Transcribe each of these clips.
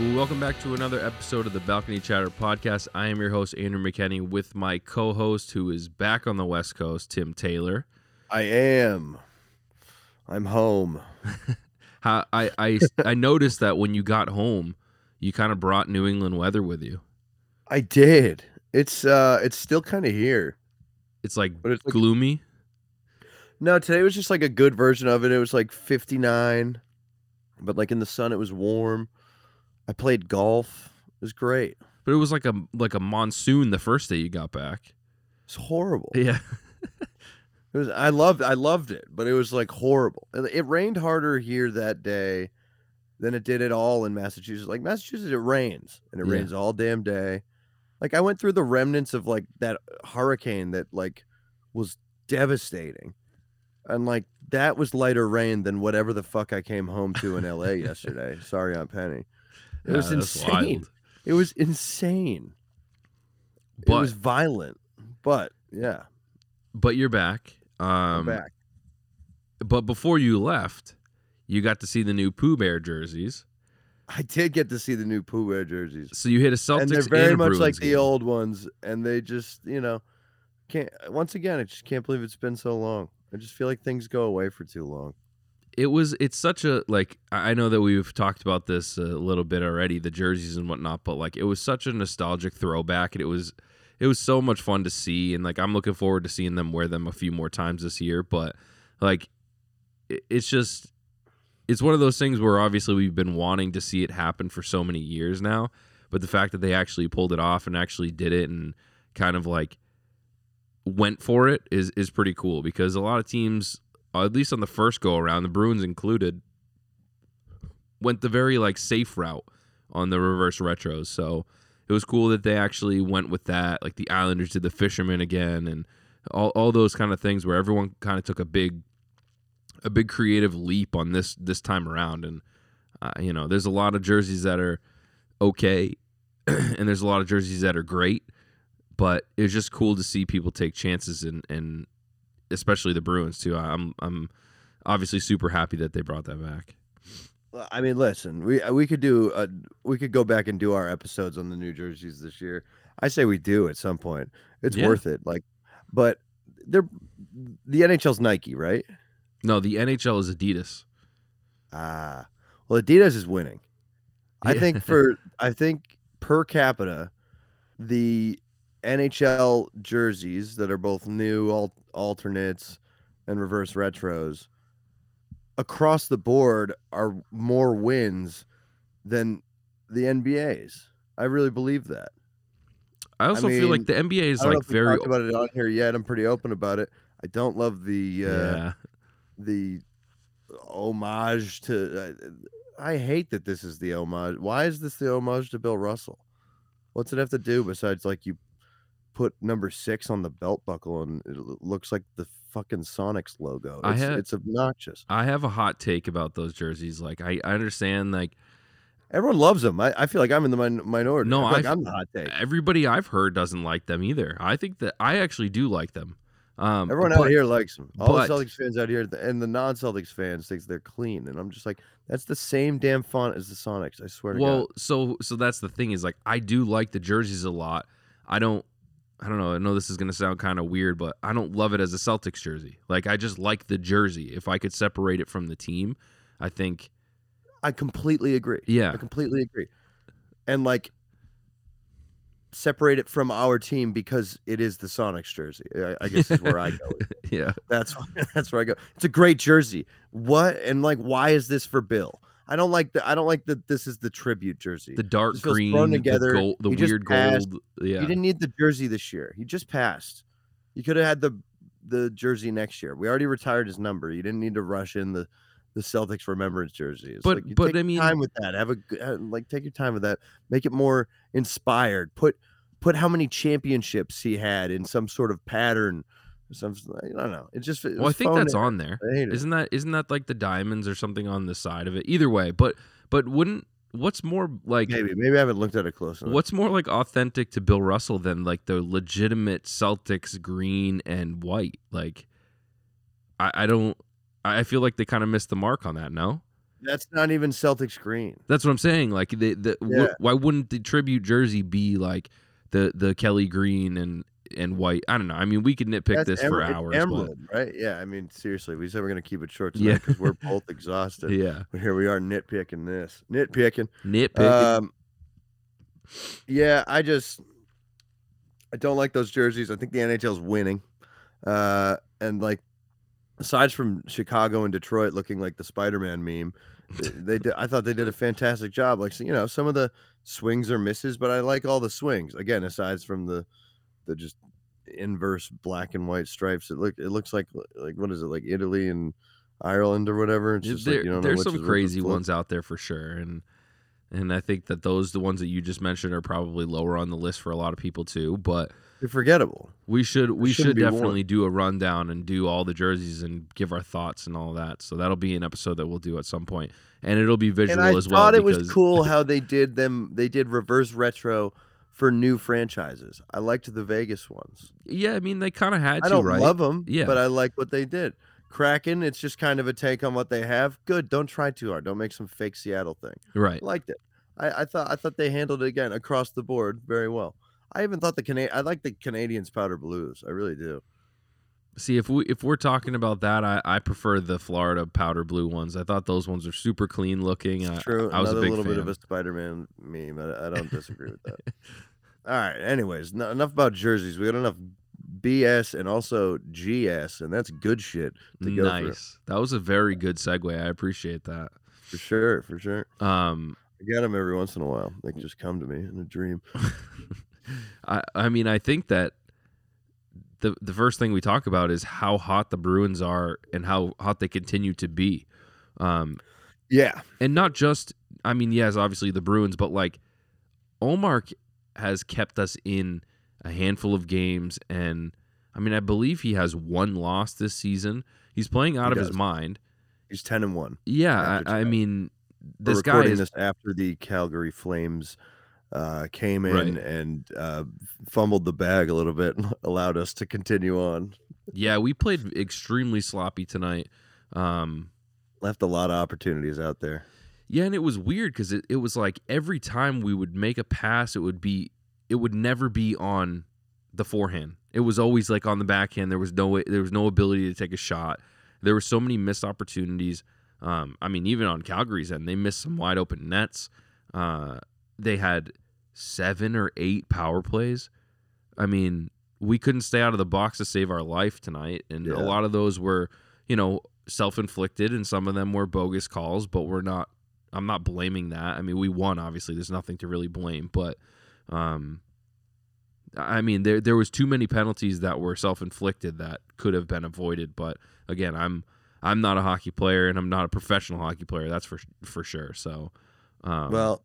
Welcome back to another episode of the Balcony Chatter podcast. I am your host, Andrew McKenney, with my co host, who is back on the West Coast, Tim Taylor. I am. I'm home. How, I, I, I noticed that when you got home, you kind of brought New England weather with you. I did. It's uh it's still kind of here. It's like But it's like- gloomy. No, today was just like a good version of it. It was like 59, but like in the sun it was warm. I played golf. It was great. But it was like a like a monsoon the first day you got back. It's horrible. Yeah. It was I loved I loved it, but it was like horrible. It rained harder here that day than it did at all in Massachusetts. Like Massachusetts it rains and it Yeah. rains all damn day. Like I went through the remnants of like that hurricane that like was devastating. And like that was lighter rain than whatever the fuck I came home to in LA yesterday. Sorry, Aunt Penny. It was Yeah, that's insane. It was insane. But, it was violent. But yeah, but you're back. Um I'm back. but before you left, you got to see the new Pooh Bear jerseys. I did get to see the new Pooh Bear jerseys. So you hit a Celtics and they're very a much Bruins like the old ones and they just you know can't once again i just can't believe it's been so long i just feel like things go away for too long it was it's such a like i know that we've talked about this a little bit already the jerseys and whatnot but like it was such a nostalgic throwback and it was it was so much fun to see and like i'm looking forward to seeing them wear them a few more times this year but like it- it's just it's one of those things where obviously we've been wanting to see it happen for so many years now but the fact that they actually pulled it off and actually did it and kind of like went for it is is pretty cool because a lot of teams at least on the first go around, the Bruins included, went the very like safe route on the reverse retros. So it was cool that they actually went with that. Like the Islanders did the Fisherman again, and all all those kind of things where everyone kind of took a big a big creative leap on this this time around. And uh, you know, there's a lot of jerseys that are okay, and there's a lot of jerseys that are great. But it's just cool to see people take chances and and especially the Bruins too. I'm I'm obviously super happy that they brought that back. Well, i mean listen we we could do a, we could go back and do our episodes on the new jerseys this year i say we do at some point it's Yeah. worth it like but they're the nhl's nike right No, the NHL is Adidas. ah well adidas is winning I think for I think per capita, the NHL jerseys that are both new al- alternates and reverse retros across the board are more wins than the NBA's. I really believe that. I also feel like the NBA is I don't know like if very talked about it on here yet. I'm pretty open about it. I don't love the uh, yeah. the homage to. Uh, I hate that this is the homage. Why is this the homage to Bill Russell? What's it have to do besides like you put number six on the belt buckle and it looks like the fucking Sonics logo? I It's, had- it's obnoxious. I have a hot take about those jerseys. Like I, I understand like Everyone loves them. I, I feel like I'm in the min- minority. No, I like I- I'm the hot take. everybody I've heard doesn't like them either. I think that I actually do like them. Um, Everyone but- out here likes them. All but- the Celtics fans out here and the non-Celtics fans thinks they're clean, and I'm just like, that's the same damn font as the Sonics. I swear to Well, God. so so that's the thing is like I do like the jerseys a lot. I don't I don't know. I know this is going to sound kind of weird, but I don't love it as a Celtics jersey. Like I just like the jersey. If I could separate it from the team, I think I completely agree. yeah. I completely agree. And like separate it from our team because it is the Sonics jersey. I, I guess is where I go. Yeah. That's that's where I go. It's a great jersey. What and like why is this for Bill? I don't like the I don't like that this is the tribute jersey. The dark This green, thrown the together. gold, the weird gold. Yeah. He didn't need the jersey this year. He just passed. You could have had the the jersey next year. We already retired his number. You didn't need to rush in the the Celtics remembrance jersey. It's But- like, but take I mean- time with that. Have a like take your time with that. Make it more inspired. Put put how many championships he had in some sort of pattern. Some I don't know. It just it well, I think that's on there. I hate it. Isn't that isn't that like the diamonds or something on the side of it? Either way, but but wouldn't what's more like maybe maybe I haven't looked at it close enough. What's more like authentic to Bill Russell than like the legitimate Celtics green and white? Like, I, I don't. I I feel like they kind of missed the mark on that. No, That's not even Celtics green. That's what I'm saying. Like, the, the Yeah. wh- why wouldn't the tribute jersey be like the the Kelly green and and white? I don't know. I mean, we could nitpick That's this for hours. but- Emerald, right? Yeah. I mean, seriously, we said we're gonna keep it short Yeah. tonight because we're both exhausted. yeah, But here we are nitpicking this, nitpicking. nitpick. Um, yeah, I just I don't like those jerseys. I think the NHL's winning, uh, and like aside from Chicago and Detroit looking like the Spider-Man meme, they, they did. I thought they did a fantastic job. Like you know, some of the swings or misses, but I like all the swings. Again, aside from the the just inverse black and white stripes, it look it looks like like what is it like Italy and Ireland or whatever. It's just there, like, there's some crazy ones out there for sure, and and I think that those the ones that you just mentioned are probably lower on the list for a lot of people too. But They're forgettable. we should we should definitely do a rundown and do all the jerseys and give our thoughts and all that. So that'll be an episode that we'll do at some point, and it'll be visual and I as well. I thought it was cool how they did them. They did reverse retro for new franchises. I liked the Vegas ones. Yeah, I mean they kind of had I to, don't right? love them, Yeah. but I like what they did. Kraken, it's just kind of a take on what they have. Good. Don't try too hard. Don't make some fake Seattle thing. right. Liked it. I, I thought I thought they handled it again across the board very well. I even thought the Cana- I like the Canadiens powder blues. I really do. See, if we if we're talking about that, I, I prefer the Florida powder blue ones. I thought those ones are super clean looking. I, It's true. I was Another a big little fan. bit of a Spider-Man meme. I, I don't disagree with that. All right. Anyways, no, enough about jerseys. We got enough BS and also GS, and that's good shit to go through. nice. That was a very good segue. I appreciate that. For sure, for sure. Um, I get them every once in a while. They can just come to me in a dream. I I mean I think that the the first thing we talk about is how hot the Bruins are and how hot they continue to be. Um, Yeah, and not just I mean yes, obviously the Bruins, but like Ullmark has kept us in a handful of games and I mean I believe he has one loss this season. He's playing out He of his mind. he's ten and one. Yeah, I, I mean this guy is this after the Calgary Flames uh, came in Right. and uh, fumbled the bag a little bit and allowed us to continue on. Yeah, we played extremely sloppy tonight. Um Left a lot of opportunities out there. Yeah, and it was weird because it, it was like every time we would make a pass, it would be it would never be on the forehand. It was always like on the backhand. There was no way, there was no ability to take a shot. There were so many missed opportunities. Um, I mean, even on Calgary's end, they missed some wide open nets. Uh, they had seven or eight power plays. I mean, we couldn't stay out of the box to save our life tonight, and Yeah. a lot of those were, you know, self-inflicted, and some of them were bogus calls. But we're not. I'm not blaming that. I mean, we won. Obviously, there's nothing to really blame. But, um, I mean, there there was too many penalties that were self-inflicted that could have been avoided. But again, I'm I'm not a hockey player, and I'm not a professional hockey player. That's for for sure. So, um, Well,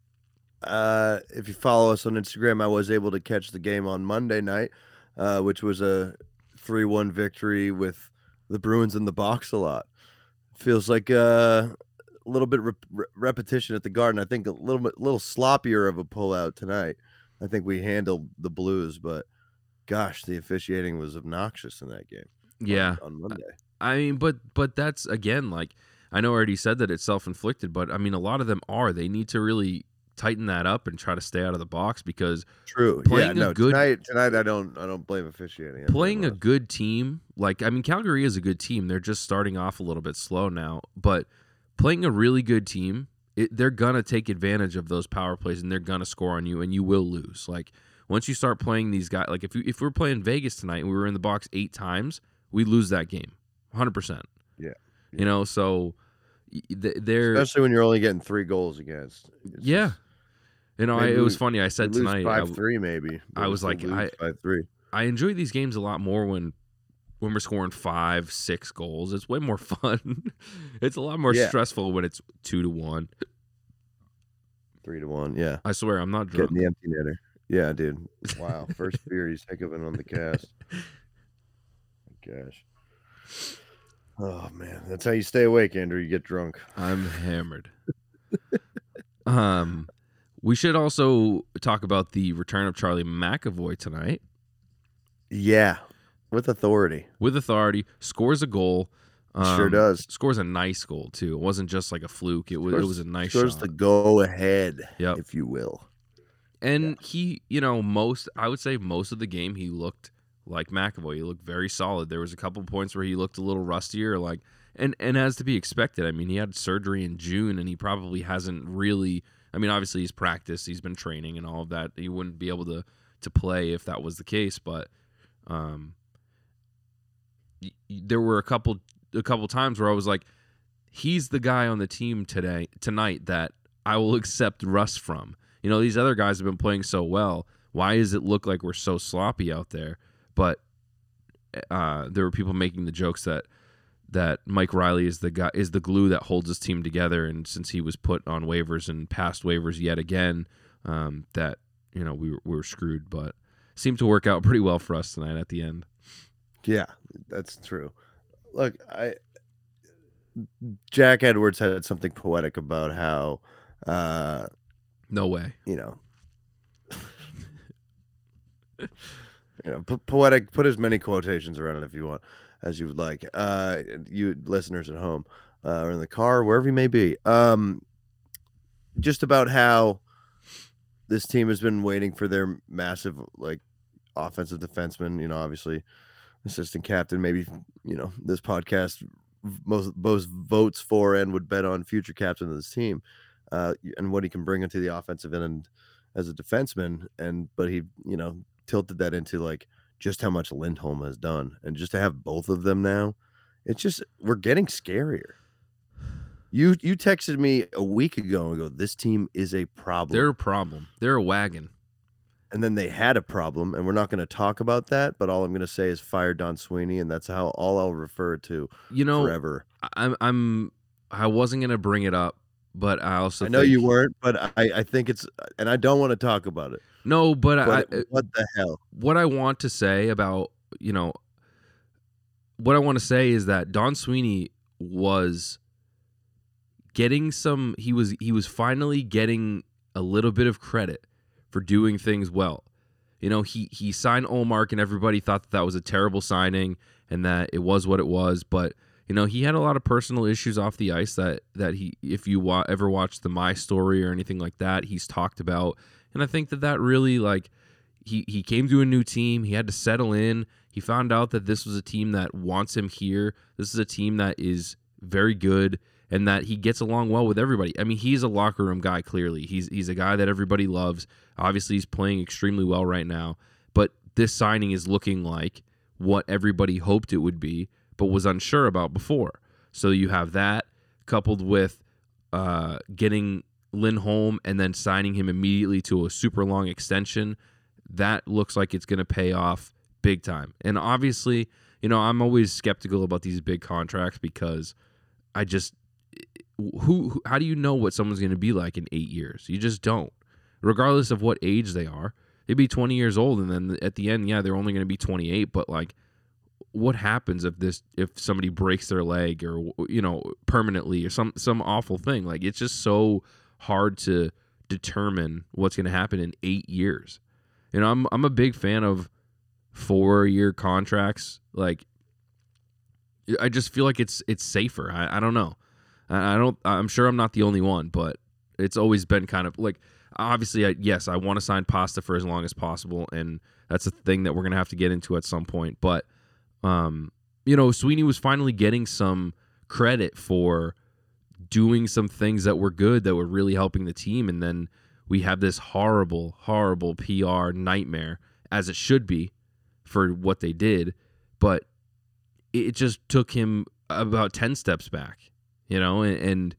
uh, if you follow us on Instagram, I was able to catch the game on Monday night, uh, which was a three-one victory with the Bruins in the box a lot. Feels like uh, a little bit re- repetition at the Garden. I think a little bit, little sloppier of a pullout tonight. I think we handled the Blues, but gosh, the officiating was obnoxious in that game. on- yeah, on Monday. I mean, but but that's again like I know I already said that it's self inflicted, but I mean a lot of them are. They need to really tighten that up and try to stay out of the box because True. Yeah. playing a No. good- tonight, tonight I don't. I don't blame officiating. Playing a good team, like I mean Calgary is a good team. They're just starting off a little bit slow now, but playing a really good team, it, they're gonna take advantage of those power plays and they're gonna score on you, and you will lose. Like once you start playing these guys, like if you, if we're playing Vegas tonight and we were in the box eight times, we lose that game, hundred percent. Yeah. you know, so they're especially when you're only getting three goals against. It's Yeah. just- you know I, it was funny. I said tonight, I, five three maybe. I was like, I- five three. I enjoy these games a lot more when when we're scoring five, six goals. It's way more fun. it's a lot more Yeah. stressful when it's two to one. Three to one. Yeah, I swear, I'm not drunk. getting the empty netter. Yeah, dude. Wow, first beer he's hiccuping on the cast. Gosh. Oh man, that's how you stay awake, Andrew. You get drunk. I'm hammered. um, we should also talk about the return of Charlie McAvoy tonight Yeah, with authority. with authority. Scores a goal. sure Um, does. Scores a nice goal too. It wasn't just like a fluke. It was it was a nice Scores shot. the go ahead, Yep. if you will. And he, you know, most I would say most of the game he looked like McAvoy. He looked very solid. There was a couple points where he looked a little rustier, like and and as to be expected. I mean, he had surgery in June, and he probably hasn't really. I mean, obviously he's practiced, he's been training, and all of that. He wouldn't be able to to play if that was the case, but um, there were a couple a couple times where I was like, he's the guy on the team today tonight that I will accept rust from. You know, these other guys have been playing so well. Why does it look like we're so sloppy out there? But uh, there were people making the jokes that that Mike Reilly is the guy is the glue that holds his team together. And since he was put on waivers and passed waivers yet again, um, that you know we were, we were screwed. But seemed to work out pretty well for us tonight at the end. Yeah, that's true. Look, I Jack Edwards had something poetic about how uh, No way. you know you know po- poetic put as many quotations around it if you want as you would like uh you listeners at home uh, or in the car wherever you may be. Um just about how this team has been waiting for their massive like offensive defenseman you know obviously assistant captain maybe you know this podcast most most votes for and would bet on future captain of this team uh and what he can bring into the offensive end as a defenseman and but he you know tilted that into like just how much Lindholm has done and just to have both of them now it's just we're getting scarier you you texted me a week ago and go this team is a problem They're a problem. They're a wagon. and then they had a problem and we're not going to talk about that but all i'm going to say is fire don sweeney and that's how all i'll refer to You know, forever I'm I'm I wasn't gonna bring it up, but I also i know think- you weren't but i i think it's and i don't want to talk about it No, but, but I, uh, what the hell what I want to say about you know what I want to say is that Don Sweeney was getting some he was he was finally getting a little bit of credit for doing things well. You know, he he signed Ullmark and everybody thought that, that was a terrible signing and that it was what it was, but you know, he had a lot of personal issues off the ice that that he if you wa- ever watched the My Story or anything like that, he's talked about and I think that that really like he he came to a new team. He had to settle in. He found out that this was a team that wants him here. This is a team that is very good and that he gets along well with everybody. I mean, he's a locker room guy clearly. He's he's a guy that everybody loves. Obviously, he's playing extremely well right now, but this signing is looking like what everybody hoped it would be but was unsure about before. So you have that coupled with uh, getting Lindholm and then signing him immediately to a super long extension, that looks like it's going to pay off big time. And obviously, you know, I'm always skeptical about these big contracts because I just who, who how do you know what someone's going to be like in 8 years? You just don't. Regardless of what age they are. They'd be 20 years old and then at the end, yeah, they're only going to be 28, but like what happens if this if somebody breaks their leg or you know permanently or some some awful thing? Like it's just so hard to determine what's going to happen in 8 years. You know I'm I'm a big fan of 4 year contracts. Like I just feel like it's it's safer. I, I don't know. I, I don't I'm sure I'm not the only one but it's always been kind of like obviously I, yes I want to sign pasta for as long as possible and that's a thing that we're going to have to get into at some point but um, you know, Sweeney was finally getting some credit for doing some things that were good that were really helping the team, and then we have this horrible, horrible PR nightmare, as it should be, for what they did, but it just took him about ten steps back, you know, and, and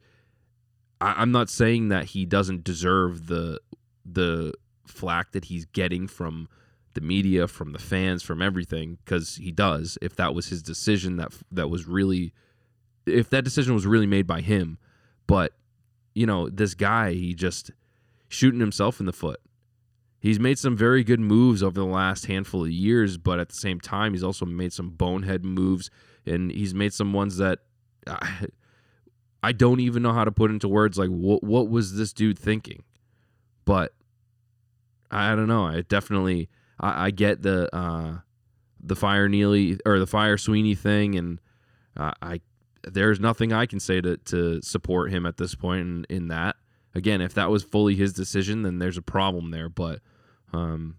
I, I'm not saying that he doesn't deserve the the flack that he's getting from the media, from the fans, from everything, because he does. If that was his decision, that that was really, if that decision was really made by him, but you know, this guy, he just shooting himself in the foot. He's made some very good moves over the last handful of years, but at the same time, he's also made some bonehead moves, and he's made some ones that I, I don't even know how to put into words. Like, what what was this dude thinking? But I don't know. I definitely I, I get the uh, the fire Neely or the fire Sweeney thing, and uh, I there's nothing I can say to to support him at this point in, in that. Again, if that was fully his decision, then there's a problem there. But um,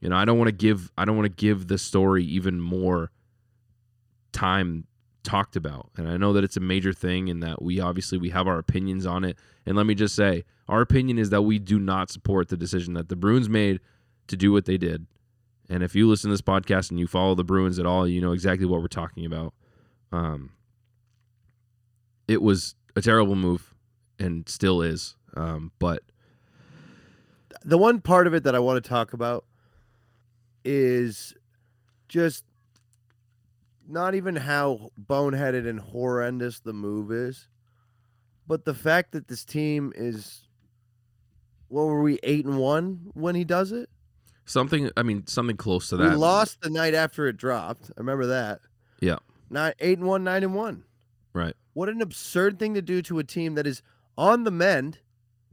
you know, I don't want to give I don't want to give the story even more time talked about. And I know that it's a major thing and that we obviously we have our opinions on it. And let me just say, our opinion is that we do not support the decision that the Bruins made to do what they did. And if you listen to this podcast and you follow the Bruins at all, you know exactly what we're talking about. Um, it was a terrible move and still is. Um, but the one part of it that I want to talk about is just not even how boneheaded and horrendous the move is, but the fact that this team is what were we eight and one when he does it? Something, I mean, something close to that. We lost the night after it dropped. I remember that. Yeah. Nine eight and one, nine and one. Right. What an absurd thing to do to a team that is on the mend,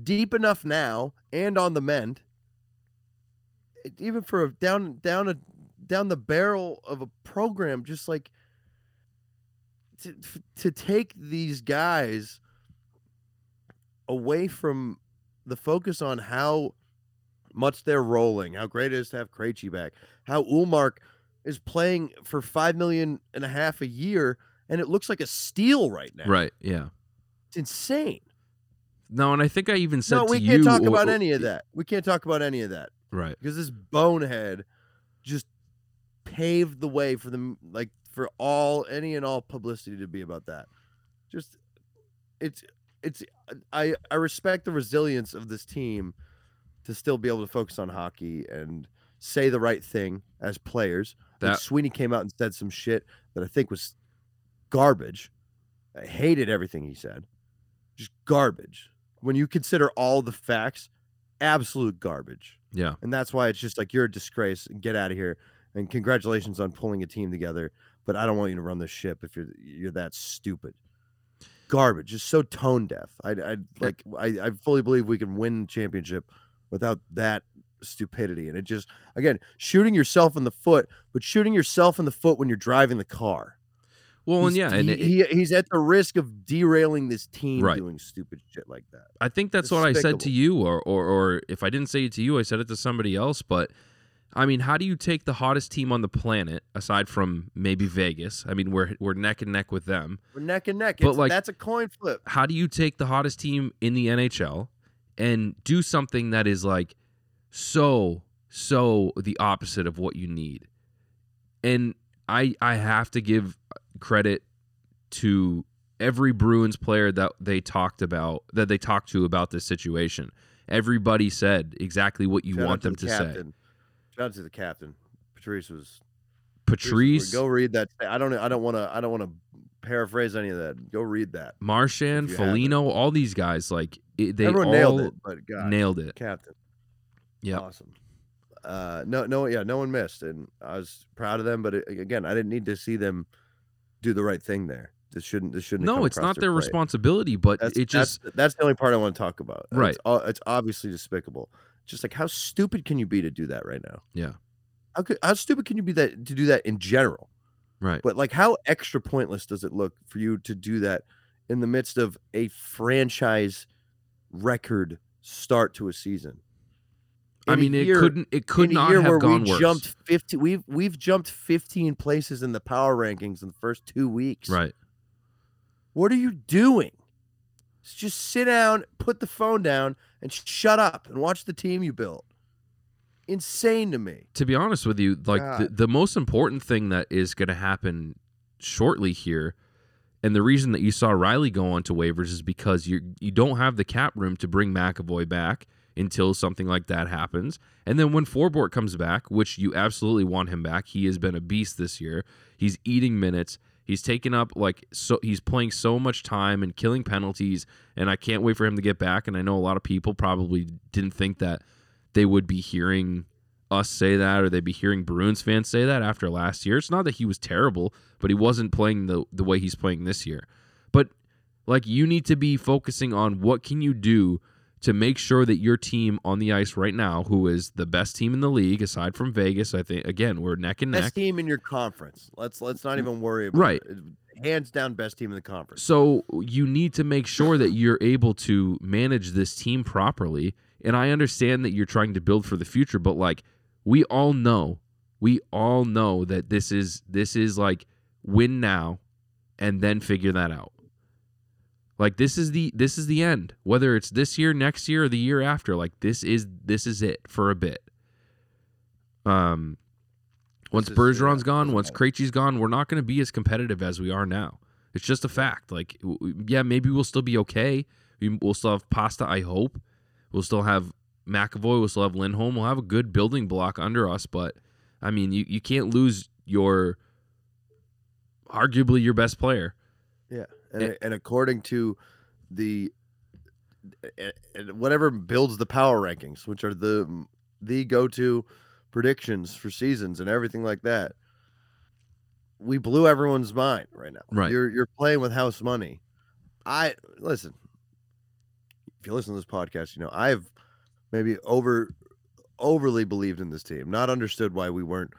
deep enough now, and on the mend. Even for a down down a down the barrel of a program, just like to to take these guys away from the focus on how much they're rolling, how great it is to have Krejci back, how Ullmark is playing for five million and a half a year, and it looks like a steal right now. Right. Yeah. It's insane. No, and I think I even said no, we you can't talk w- about w- any of that. We can't talk about any of that Right. because this bonehead just paved the way for them, like for all any and all publicity to be about that. Just it's it's I I respect the resilience of this team to still be able to focus on hockey and say the right thing as players. Like Sweeney came out and said some shit that I think was garbage. I hated everything he said. Just garbage. When you consider all the facts, absolute garbage. Yeah. And that's why it's just like you're a disgrace and get out of here. And congratulations on pulling a team together. But I don't want you to run this ship if you're you're that stupid. Garbage. Just so tone deaf. I I like I, I fully believe we can win championship without that stupidity. And it just again shooting yourself in the foot, but shooting yourself in the foot when you're driving the car. Well, and yeah, and he, it, he- he's at the risk of derailing this team Right. doing stupid shit like that. I think that's what I said to you, or, or or if I didn't say it to you, I said it to somebody else. But I mean, how do you take the hottest team on the planet, aside from maybe Vegas? I mean, we're we're neck and neck with them. We're neck and neck. But, It's- like- that's a coin flip. How do you take the hottest team in the NHL and do something that is like so so the opposite of what you need? And I I have to give credit to every Bruins player that they talked about that they talked to about this situation. Everybody said exactly what you Shout want them the to say. Shout out to the captain. Patrice was Patrice, Go read that. I don't. I don't want to. I don't want to paraphrase any of that. Go read that. You. Foligno, all these guys like it, they Everyone all nailed it, but God, nailed it. captain. Yep. Awesome. Uh, no, no, yeah, no one missed, and I was proud of them. But it, again, I didn't need to see them do the right thing there. This shouldn't. This shouldn't. No, it's not their plate. responsibility, but That's, it just that's, that's the only part I want to talk about. Right. It's, it's obviously despicable. Just like how stupid can you be to do that right now? Yeah. How could, how stupid can you be that to do that in general? Right. But like, how extra pointless does it look for you to do that in the midst of a franchise record start to a season? I In a mean, it year- couldn't it could not year have where gone we worse. jumped 50 we've we've jumped 15 places in the power rankings in the first two weeks Right. what are you doing just sit down put the phone down and shut up and watch the team you built insane to me To be honest with you, like the, the most important thing that is going to happen shortly here, and the reason that you saw Reilly go on to waivers is because you you don't have the cap room to bring McAvoy back until something like that happens. And then when Forbort comes back, which you absolutely want him back, he has been a beast this year. He's eating minutes. He's taken up like so he's playing so much time and killing penalties and I can't wait for him to get back and I know a lot of people probably didn't think that they would be hearing us say that or they'd be hearing Bruins fans say that after last year. It's not that he was terrible, but he wasn't playing the the way he's playing this year. But like you need to be focusing on what can you do to make sure that your team on the ice right now, who is the best team in the league aside from Vegas, I think again, we're neck and best neck. Best team in your conference let's let's not even worry about Right. it. hands down best team in the conference. So you need to make sure that you're able to manage this team properly. And I understand that you're trying to build for the future, but like we all know, we all know that this is this is like win now and then figure that out. Like this is the this is the end. Whether it's this year, next year, or the year after, like this is this is it for a bit. Um once This is- yeah, Bergeron's gone, once. Krejci's gone, we're not going to be as competitive as we are now. It's just a fact. Like, yeah, maybe we'll still be okay. We'll still have Pasta, I hope. We'll still have McAvoy. We'll still have Lindholm. We'll have a good building block under us. But, I mean, you, you can't lose your, arguably, your best player. Yeah, and, It- and according to the and- and whatever builds the power rankings, which are the the go to predictions for seasons and everything like that, we blew everyone's mind right now. Right. You're you're playing with house money. I listen. If you listen to this podcast, you know I've maybe over overly believed in this team, not understood why we weren't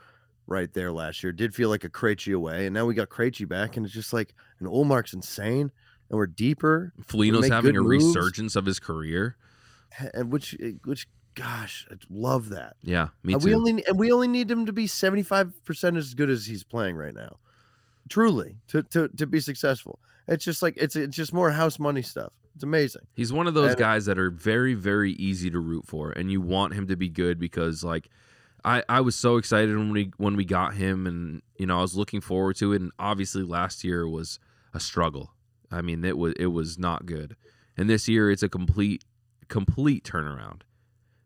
right there last year. Did feel like a Krejci away, and now we got Krejci back, and it's just like and Ullmark's insane, and we're deeper, Foligno's having a moves. resurgence of his career. and which eh, which gosh, I love that. Yeah, me and too. we only and we only need him to be seventy five percent as good as he's playing right now, truly to to to be successful. It's just like it's it's just more house money stuff. It's amazing. He's one of those And- guys that are very, very easy to root for, and you want him to be good because, like, I, I was so excited when we when we got him, and you know I was looking forward to it. And obviously, last year was a struggle. I mean, it was it was not good, and this year it's a complete complete turnaround,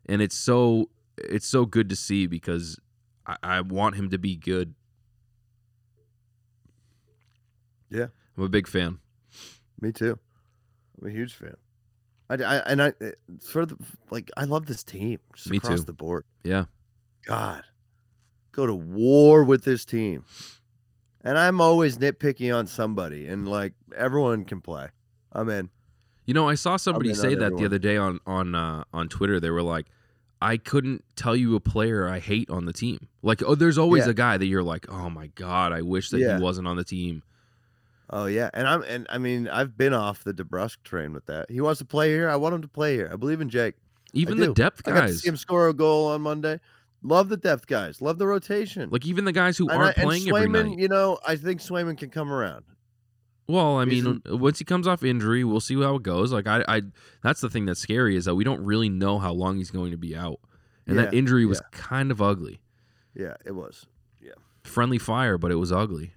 and it's so it's so good to see because I, I want him to be good. Yeah. I'm a big fan. Me too. I'm a huge fan. I, I and I eh, for the like I love this team just Me across too. the board. Yeah. God, go to war with this team. And I'm always nitpicky on somebody, and like everyone can play. I'm in. You know, I saw somebody say that the other day on on uh, on Twitter. They were like, "I couldn't tell you a player I hate on the team." Like, oh, there's always Yeah. a guy that you're like, "Oh my god, I wish that Yeah. he wasn't on the team." Oh yeah, and I'm and I mean I've been off the DeBrusk train with that. He wants to play here. I want him to play here. I believe in Jake. Even the depth I got to guys, see him score a goal on Monday. Love the depth guys. Love the rotation. like even the guys who and, aren't I, playing every night. you know, I think Swayman can come around. Well, I mean, once he comes off injury, we'll see how it goes. Like, I, I, that's the thing that's scary is that we don't really know how long he's going to be out, and that injury was kind of ugly. Yeah, it was. Yeah, friendly fire, but it was ugly.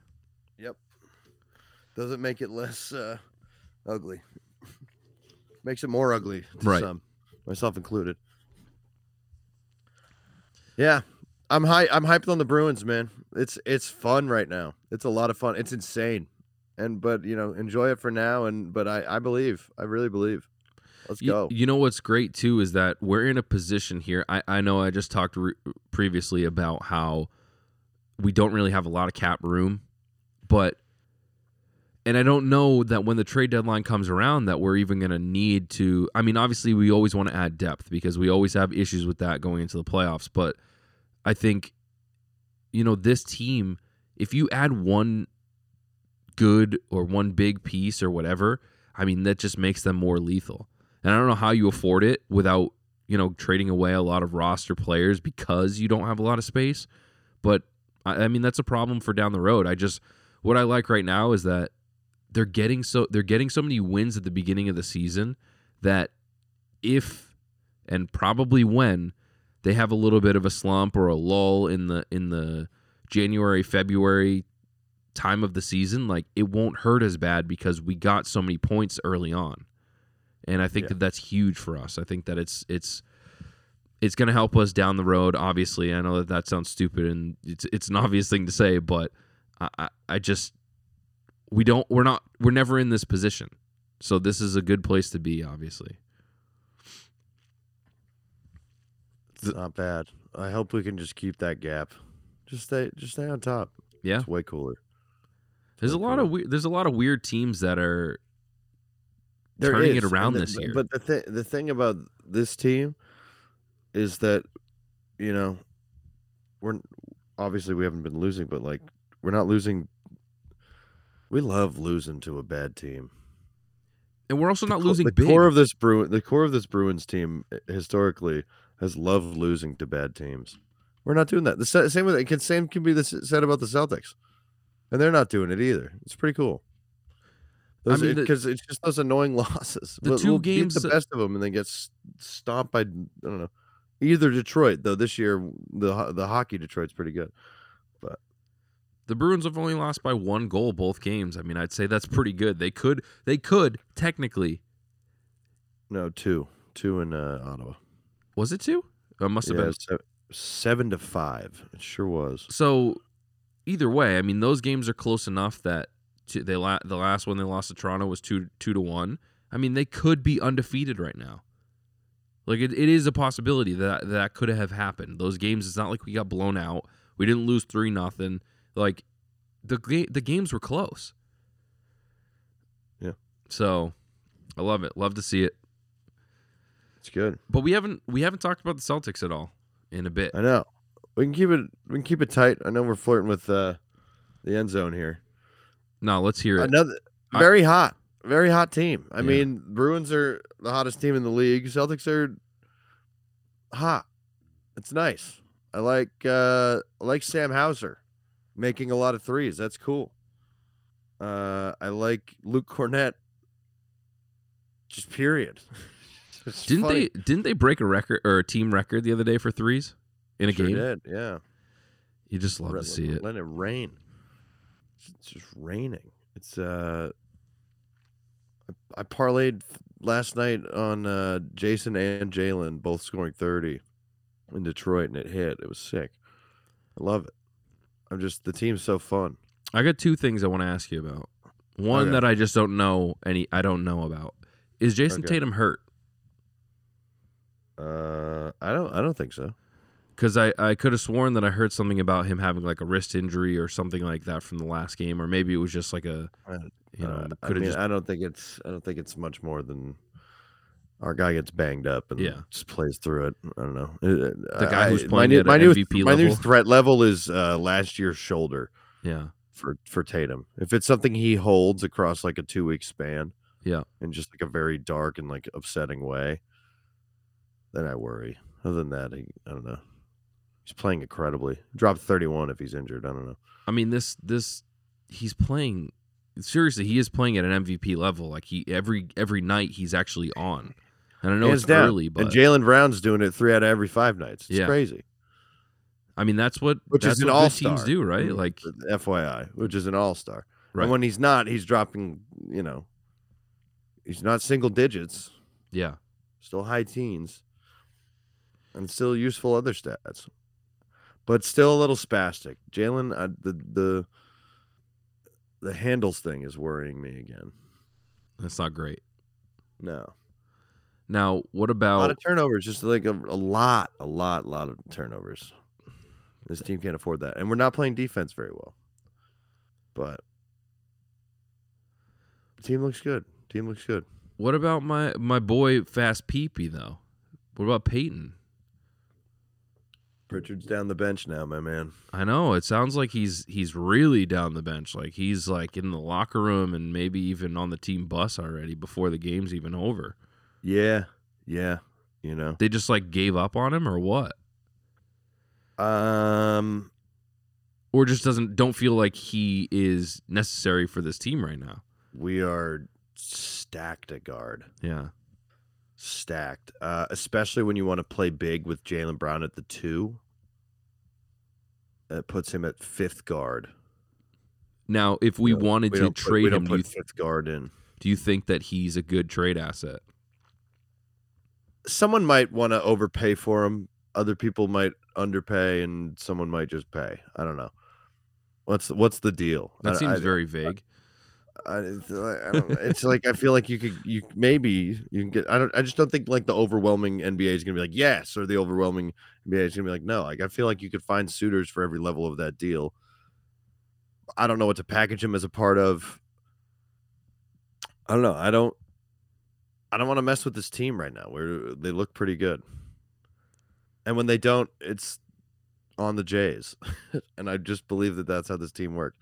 Doesn't make it less uh, ugly. Makes it more ugly to Right. some, myself included. Yeah, I'm high. I'm hyped on the Bruins, man. It's it's fun right now. It's a lot of fun. It's insane, and but you know, enjoy it for now. And but I I believe. I really believe. Let's You, go. you know what's great too is that we're in a position here. I, I know I just talked re- previously about how we don't really have a lot of cap room, but and I don't know that when the trade deadline comes around that we're even going to need to. I mean, obviously we always want to add depth because we always have issues with that going into the playoffs. But I think you know this team, if you add one good or one big piece or whatever, I mean that just makes them more lethal. And I don't know how you afford it without, you know, trading away a lot of roster players because you don't have a lot of space. But I, I mean, that's a problem for down the road. I just what I like right now is that they're getting so they're getting so many wins at the beginning of the season that if and probably when they have a little bit of a slump or a lull in the in the January February time of the season like it won't hurt as bad because we got so many points early on and I think Yeah. that that's huge for us. I think that it's it's it's going to help us down the road. Obviously, I know that that sounds stupid and it's it's an obvious thing to say, but I I, I just we don't we're not we're never in this position, so this is a good place to be. Obviously, It's not bad. I hope we can just keep that gap. Just stay. Just stay on top. yeah. It's way cooler. There's a way lot of cooler. weird, there's a lot of weird teams that are There turning it around the- this year. But the thing, the thing about this team is that you know we're obviously we haven't been losing, but like we're not losing We love losing to a bad team. And we're also not co- losing the big. core of this Bruin, the core of this Bruins team uh, historically has loved losing to bad teams. We're not doing that. The same with it can same can be the, said about the Celtics, and they're not doing it either. It's pretty cool. I mean, because it's just those annoying losses. the We'll- 2 we'll games the best of them, and then get stomped by I don't know, either Detroit though. This year the the hockey Detroit's pretty good. The Bruins have only lost by one goal both games. I mean, I'd say that's pretty good. They could they could technically No, two, two in uh, Ottawa. was it two? It must have Yeah, been se- seven to five. It sure was. So either way, I mean, those games are close enough that to, they la- the last one they lost to Toronto was two two to one. I mean, they could be undefeated right now. Like it, it is a possibility that that could have happened. Those games, it's not like we got blown out. We didn't lose three nothing. Like the ga- the games were close. Yeah. So I love it. Love to see it. It's good. But we haven't we haven't talked about the Celtics at all in a bit. I know. We can keep it. We can keep it tight. I know we're flirting with uh, the end zone here. No, let's hear it. Another I- very hot, very hot team. I Yeah. mean, Bruins are the hottest team in the league. Celtics are hot. It's nice. I like uh, I like Sam Hauser making a lot of threes. That's cool. Uh, I like Luke Kornet. Just period. Didn't funny. they didn't they break a record or a team record the other day for threes in a Sure game? did, yeah. You just love Let- to see it. Let it rain. It's- It's just raining. It's uh I, I parlayed last night on uh Jayson and Jaylen both scoring 30 in Detroit and it hit. It was sick. I love it. I'm just the team's so fun. I got two things I want to ask you about. One Okay. that I just don't know any I don't know about. Is Jayson Okay. Tatum hurt? Uh I don't I don't think so. Because I, I could have sworn that I heard something about him having like a wrist injury or something like that from the last game, or maybe it was just like a you know uh, I mean, just I don't think it's I don't think it's much more than our guy gets banged up and Yeah. just plays through it. I don't know. Uh, The guy who's I- playing my new, at my new, my new threat level is uh, last year's shoulder yeah for for Tatum. If it's something he holds across like a two week span, Yeah. in just like a very dark and like upsetting way, then I worry. Other than that, he, I don't know. He's playing incredibly. Drop thirty one if he's injured. I don't know. I mean this this he's playing seriously he is playing at an MVP level like he every every night he's actually on and I know Hands it's down. early but and Jaylen Brown's doing it three out of every five nights. It's Yeah. crazy. I mean that's what Which that's is an all teams do right like FYI, which is an all star. Right. And when he's not, he's dropping. You know, he's not single digits. yeah still high teens, and still useful other stats, but still a little spastic. Jaylen, uh, the the the handles thing is worrying me again. that's not great No, now what about a lot of turnovers, just like a, a lot, a lot, a lot of turnovers. This team can't afford that, and we're not playing defense very well. But the team looks good. Team looks good. what about my my boy Fast Peepee though what about Payton Pritchard's down the bench now, my man. I know it sounds like he's he's really down the bench like he's like in the locker room and maybe even on the team bus already before the game's even over Yeah, yeah. You know, they just like gave up on him or what um, or just doesn't don't feel like he is necessary for this team right now. we are stacked at guard. Yeah. Stacked, uh, especially when you want to play big with Jaylen Brown at the two. It puts him at fifth guard. Now, if we wanted we to put- trade him, do you, put fifth guard in. do you think that he's a good trade asset? Someone might want to overpay for him. Other people might underpay, and someone might just pay. I don't know. What's what's the deal? That I- seems I- very vague. I, it's like- I don't know. It's like I feel like you could you maybe you can get I don't I just don't think like the overwhelming NBA is gonna be like yes or the overwhelming NBA is gonna be like no like I feel like you could find suitors for every level of that deal. I don't know what to package him as a part of. I don't know. I don't. I don't want to mess with this team right now. Where they look pretty good, and when they don't, it's on the Jays, and I just believe that that's how this team works.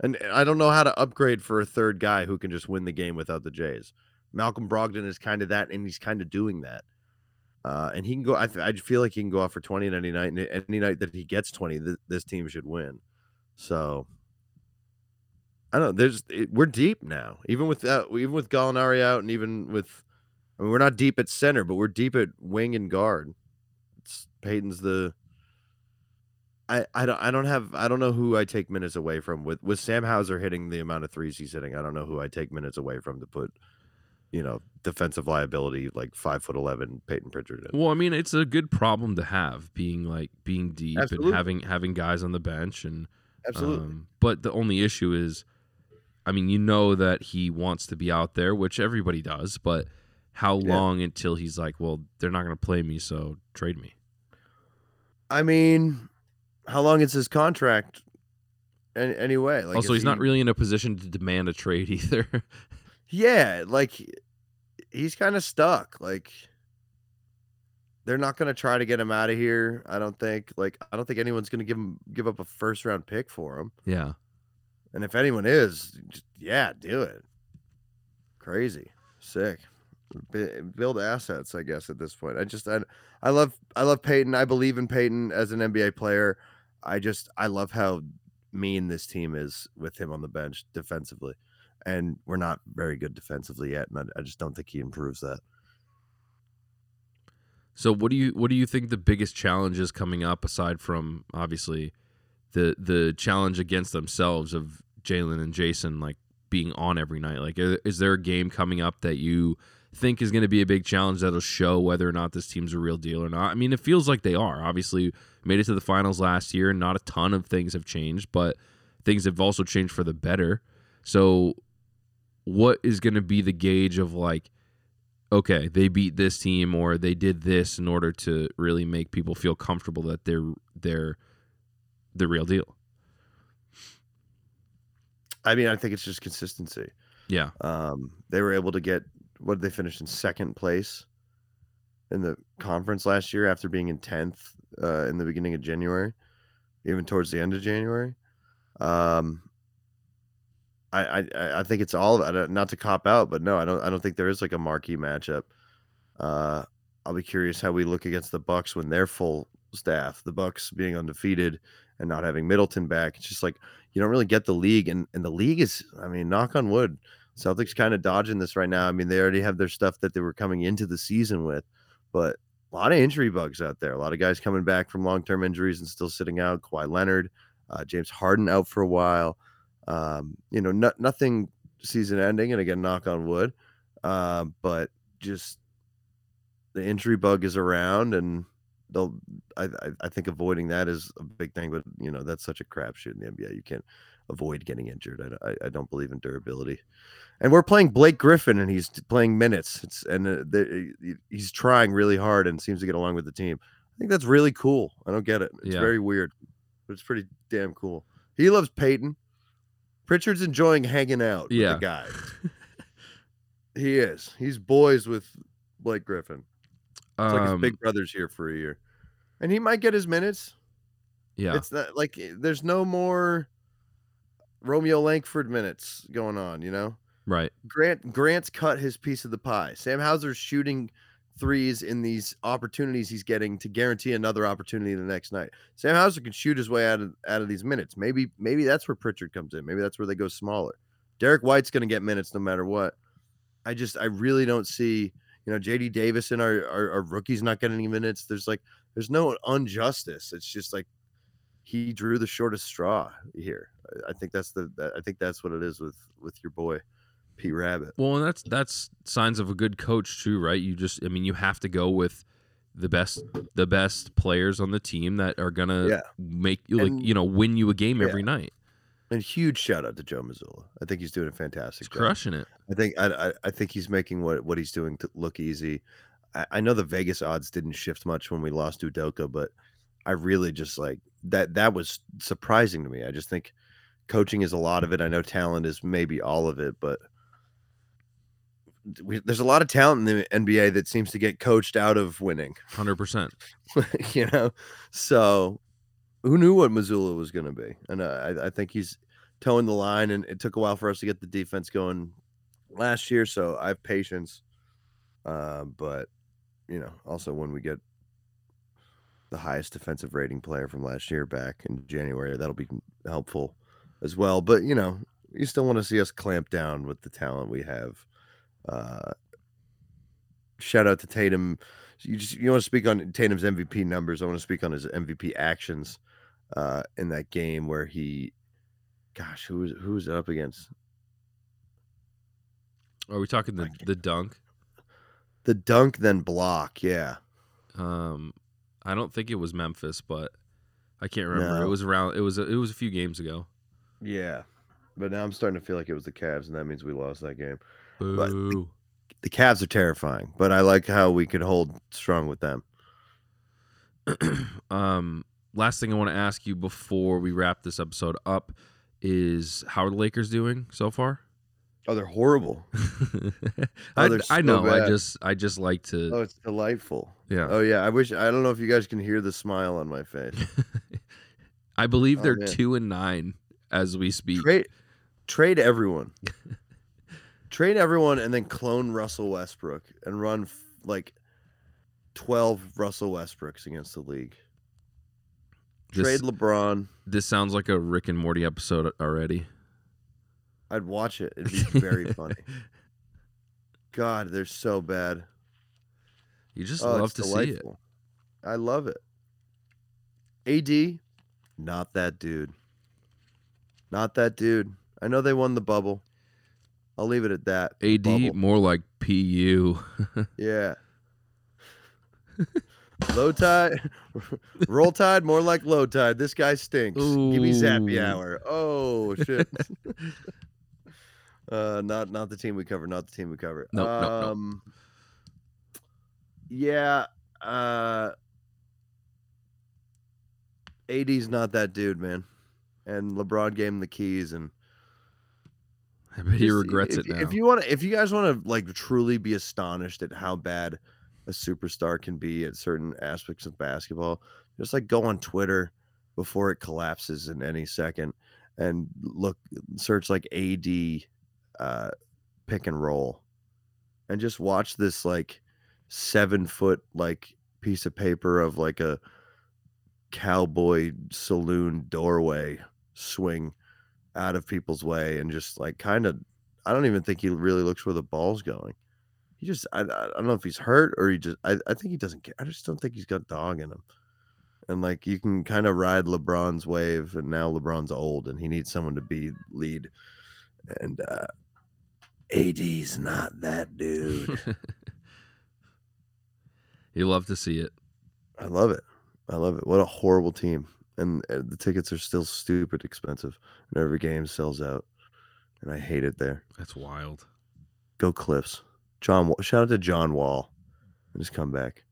And I don't know how to upgrade for a third guy who can just win the game without the Jays. Malcolm Brogdon is kind of that, and he's kind of doing that. Uh, and he can go. I, I feel like he can go off for twenty any night. And any night that he gets twenty, th- this team should win. So I don't know. There's it, we're deep now, even with that, even with Gallinari out, and even with I mean, we're not deep at center, but we're deep at wing and guard. It's Payton's the. I, I don't I don't have I don't know who I take minutes away from with with Sam Hauser hitting the amount of threes he's hitting. I don't know who I take minutes away from to put, you know, defensive liability like five foot eleven Payton Pritchard. In. Well, I mean, it's a good problem to have, being like being deep Absolutely. and having having guys on the bench and Absolutely. Um, but the only issue is, I mean, you know that he wants to be out there, which everybody does. But how Yeah. long until he's like, well, they're not going to play me, so trade me? I mean, how long is his contract? Any, anyway, like also, he's not really in a position to demand a trade either. Yeah, like he's kind of stuck. Like they're not going to try to get him out of here. I don't think. Like I don't think anyone's going to give him give up a first round pick for him. yeah. And if anyone is, yeah, do it. Crazy, sick. Build assets, I guess. At this point, I just I, I love I love Payton. I believe in Payton as an NBA player. I just I love how mean this team is with him on the bench defensively, and we're not very good defensively yet. And I, I just don't think he improves that. So what do you what do you think the biggest challenge is coming up aside from obviously the the challenge against themselves of Jaylen and Jayson like being on every night? Like, is there a game coming up that you think is going to be a big challenge that'll show whether or not this team's a real deal or not? I mean, it feels like they are. Obviously, made it to the finals last year, and not a ton of things have changed, but things have also changed for the better. So, what is going to be the gauge of like? okay, they beat this team or they did this in order to really make people feel comfortable that they're they're the real deal. I mean, I think it's just consistency. Yeah. Um, they were able to get what did they finish in second place in the conference last year after being in tenth uh, in the beginning of January, even towards the end of January. Um, I, I I think it's all of it. Not to cop out, but no, I don't. I don't think there is like a marquee matchup. Uh, I'll be curious how we look against the Bucks when they're full staff. The Bucks being undefeated and not having Middleton back. It's just like you don't really get the league, and and the league is. I mean, knock on wood. Celtics kind of dodging this right now. I mean, they already have their stuff that they were coming into the season with, but a lot of injury bugs out there. A lot of guys coming back from long term injuries and still sitting out. Kawhi Leonard, uh, James Harden out for a while. Um, you know, no, nothing season ending, and again, knock on wood. Uh, but just the injury bug is around, and they'll. I, I think avoiding that is a big thing, but you know that's such a crapshoot in the NBA. You can't avoid getting injured. I, I, I don't believe in durability. And we're playing Blake Griffin, and he's playing minutes. It's and uh, the, he's trying really hard and seems to get along with the team. I think that's really cool. I don't get it. It's Yeah. very weird, but it's pretty damn cool. He loves Payton. Pritchard's enjoying hanging out with Yeah. the guy. he is. He's boys with Blake Griffin. It's like his Um, big brother's here for a year, and he might get his minutes. yeah. It's not like eh, there's no more Romeo Langford minutes going on. You know, right. Grant Grant's cut his piece of the pie. Sam Hauser's shooting threes in these opportunities he's getting to guarantee another opportunity the next night. Sam Hauser can shoot his way out of out of these minutes. Maybe maybe that's where Pritchard comes in. Maybe that's where they go smaller. Derrick White's going to get minutes no matter what. I just I really don't see you know JD Davis and our, our our rookies not getting any minutes. There's like there's no injustice. It's just like he drew the shortest straw here. I- I think that's the I think that's what it is with with your boy P Rabbit. Well, and that's that's signs of a good coach too, right? You just I mean, you have to go with the best the best players on the team that are gonna Yeah. make you like And- you know win you a game yeah. every night. And huge shout out to Joe Mazzulla. I think he's doing a fantastic He's job. crushing it. I think I, I I think he's making what what he's doing to look easy. I, I know the Vegas odds didn't shift much when we lost Udoka, but I really just like that. That was surprising to me. I just think coaching is a lot of it. I know talent is maybe all of it, but we, there's a lot of talent in the NBA that seems to get coached out of winning. Hundred percent. you know, so who knew what Mazzulla was going to be? And uh, I, I think he's towing the line, and it took a while for us to get the defense going last year. So I have patience. Uh, but you know, also when we get the highest defensive rating player from last year back in January, that'll be helpful as well. But you know, you still want to see us clamp down with the talent we have. Uh, shout out to Tatum. You just you want to speak on Tatum's MVP numbers. I want to speak on his MVP actions uh, in that game where he, gosh, who was who was it up against? Are we talking the the dunk? The dunk, then block. Yeah, Um, I don't think it was Memphis, but I can't remember. It was around. It was a, it was a few games ago. yeah. But now I'm starting to feel like it was the Cavs, and that means we lost that game. Boo. The Cavs are terrifying, but I like how we could hold strong with them. um, last thing I want to ask you before we wrap this episode up is how are the Lakers doing so far? Oh, they're horrible. Oh, I, they're I so know. I just I just like to Oh, it's delightful. yeah. Oh yeah, I wish I don't know if you guys can hear the smile on my face. I believe Oh, they're man. two and nine as we speak. Trade trade everyone. trade everyone and then clone Russell Westbrook and run f- like 12 Russell Westbrooks against the league. This- Trade LeBron. This sounds like a Rick and Morty episode already. I'd watch it. It'd be very funny. God, they're so bad. You just Oh, love to see it. I love it. AD, not that dude. Not that dude. I know they won the bubble. I'll leave it at that. AD more like PU. Yeah. Low tide, roll tide, more like low tide. This guy stinks. Give me Zappy Hour. Oh shit. uh, not not the team we cover. Not the team we cover. Nope. um, yeah. Uh, AD's not that dude, man. And LeBron gave him the keys, and I bet he regrets if, it now. If you want to, if you guys want to like truly be astonished at how bad a superstar can be at certain aspects of basketball, just like go on Twitter before it collapses in any second and look search like AD uh pick and roll and just watch this like seven foot like piece of paper of like a cowboy saloon doorway swing out of people's way and just like kind of I don't even think he really looks where the ball's going. He just I, I don't know if he's hurt or he just I, I think he doesn't care. I just don't think he's got dog in him. And like you can kind of ride LeBron's wave and now LeBron's old and he needs someone to be lead. And uh AD's not that dude. you love to see it. I love it. I love it. What a horrible team. And the tickets are still stupid expensive and every game sells out. And I hate it there. That's wild. Go Cliffs. John, shout out to John Wall and his comeback.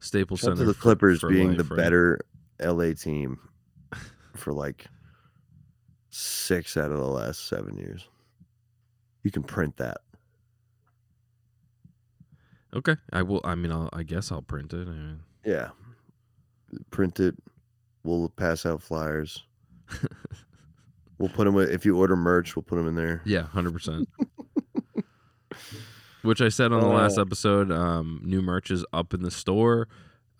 Staples Center to the Clippers for being the right? better LA team for like six out of the last seven years. You can print that. Okay, I will. I mean, I'll, I guess I'll print it. I mean, Yeah. Print it. We'll pass out flyers. We'll put them if you order merch, we'll put them in there. yeah, hundred percent. Which I said on the last Uh, episode. Um, new merch is up in the store.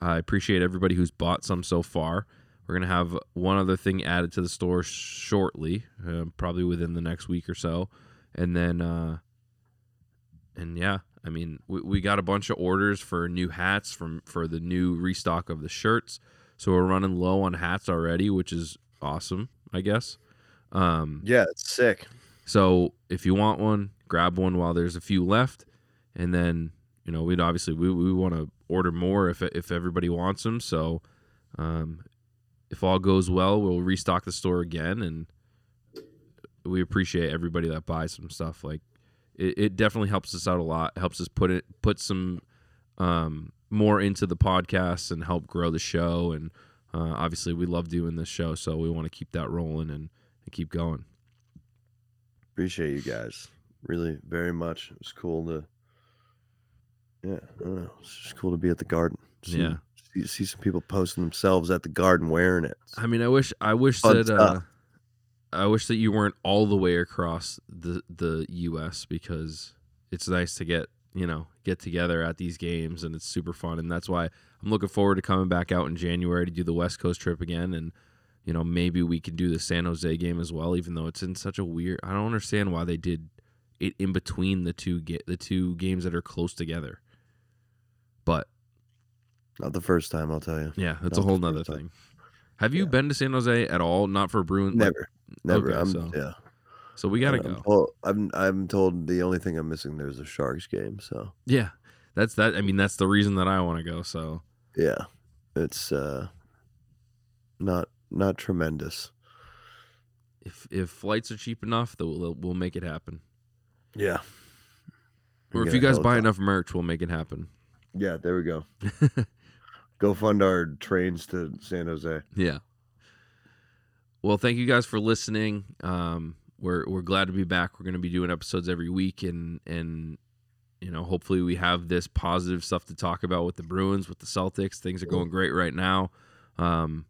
I appreciate everybody who's bought some so far. We're gonna have one other thing added to the store shortly, uh, probably within the next week or so, and then, uh, and yeah, I mean, we, we got a bunch of orders for new hats from for the new restock of the shirts. So we're running low on hats already, which is awesome, I guess. Um, Yeah, it's sick. so if you want one, grab one while there's a few left, and then you know we'd obviously we, we want to order more if if everybody wants them. So um, if all goes well, we'll restock the store again, and we appreciate everybody that buys some stuff. Like it, it definitely helps us out a lot. It Helps us put it put some um, more into the podcast and help grow the show. And uh, obviously, we love doing this show, so we want to keep that rolling and, and keep going. Appreciate you guys. Really, very much. It was cool to Yeah, I don't know. It's just cool to be at the garden. See, Yeah. See, see some people posting themselves at the garden wearing it. I mean, I wish I wish Fun that uh. I wish that you weren't all the way across the the U.S. because it's nice to get you know get together at these games and it's super fun and that's why I'm looking forward to coming back out in January to do the West Coast trip again and you know maybe we can do the San Jose game as well even though it's in such a weird I don't understand why they did it in between the two get the two games that are close together but Not the first time, I'll tell you. yeah that's Not a whole the nother time. thing have you Yeah. been to San Jose at all not for Bruin like- Never, never. okay, I'm so- yeah. so we gotta I'm go Well, I'm I'm told the only thing I'm missing there is a Sharks game. So yeah that's that I mean that's the reason that I want to go so yeah, it's uh not not tremendous. if if flights are cheap enough, we'll we'll make it happen. Yeah. Or if you guys buy enough merch, we'll make it happen. Yeah, there we go. Go fund our trains to San Jose. yeah. Well, thank you guys for listening. Um, we're we're glad to be back. We're going to be doing episodes every week, and and you know, hopefully, we have this positive stuff to talk about with the Bruins, with the Celtics. Things are going great right now. Um,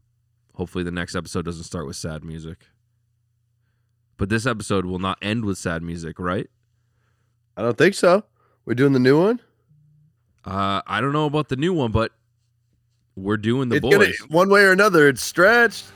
hopefully, the next episode doesn't start with sad music. But this episode will not end with sad music, right? I don't think so. We're doing the new one. Uh, I don't know about the new one, but we're doing the it's boys. gonna one way or another. It's stretched.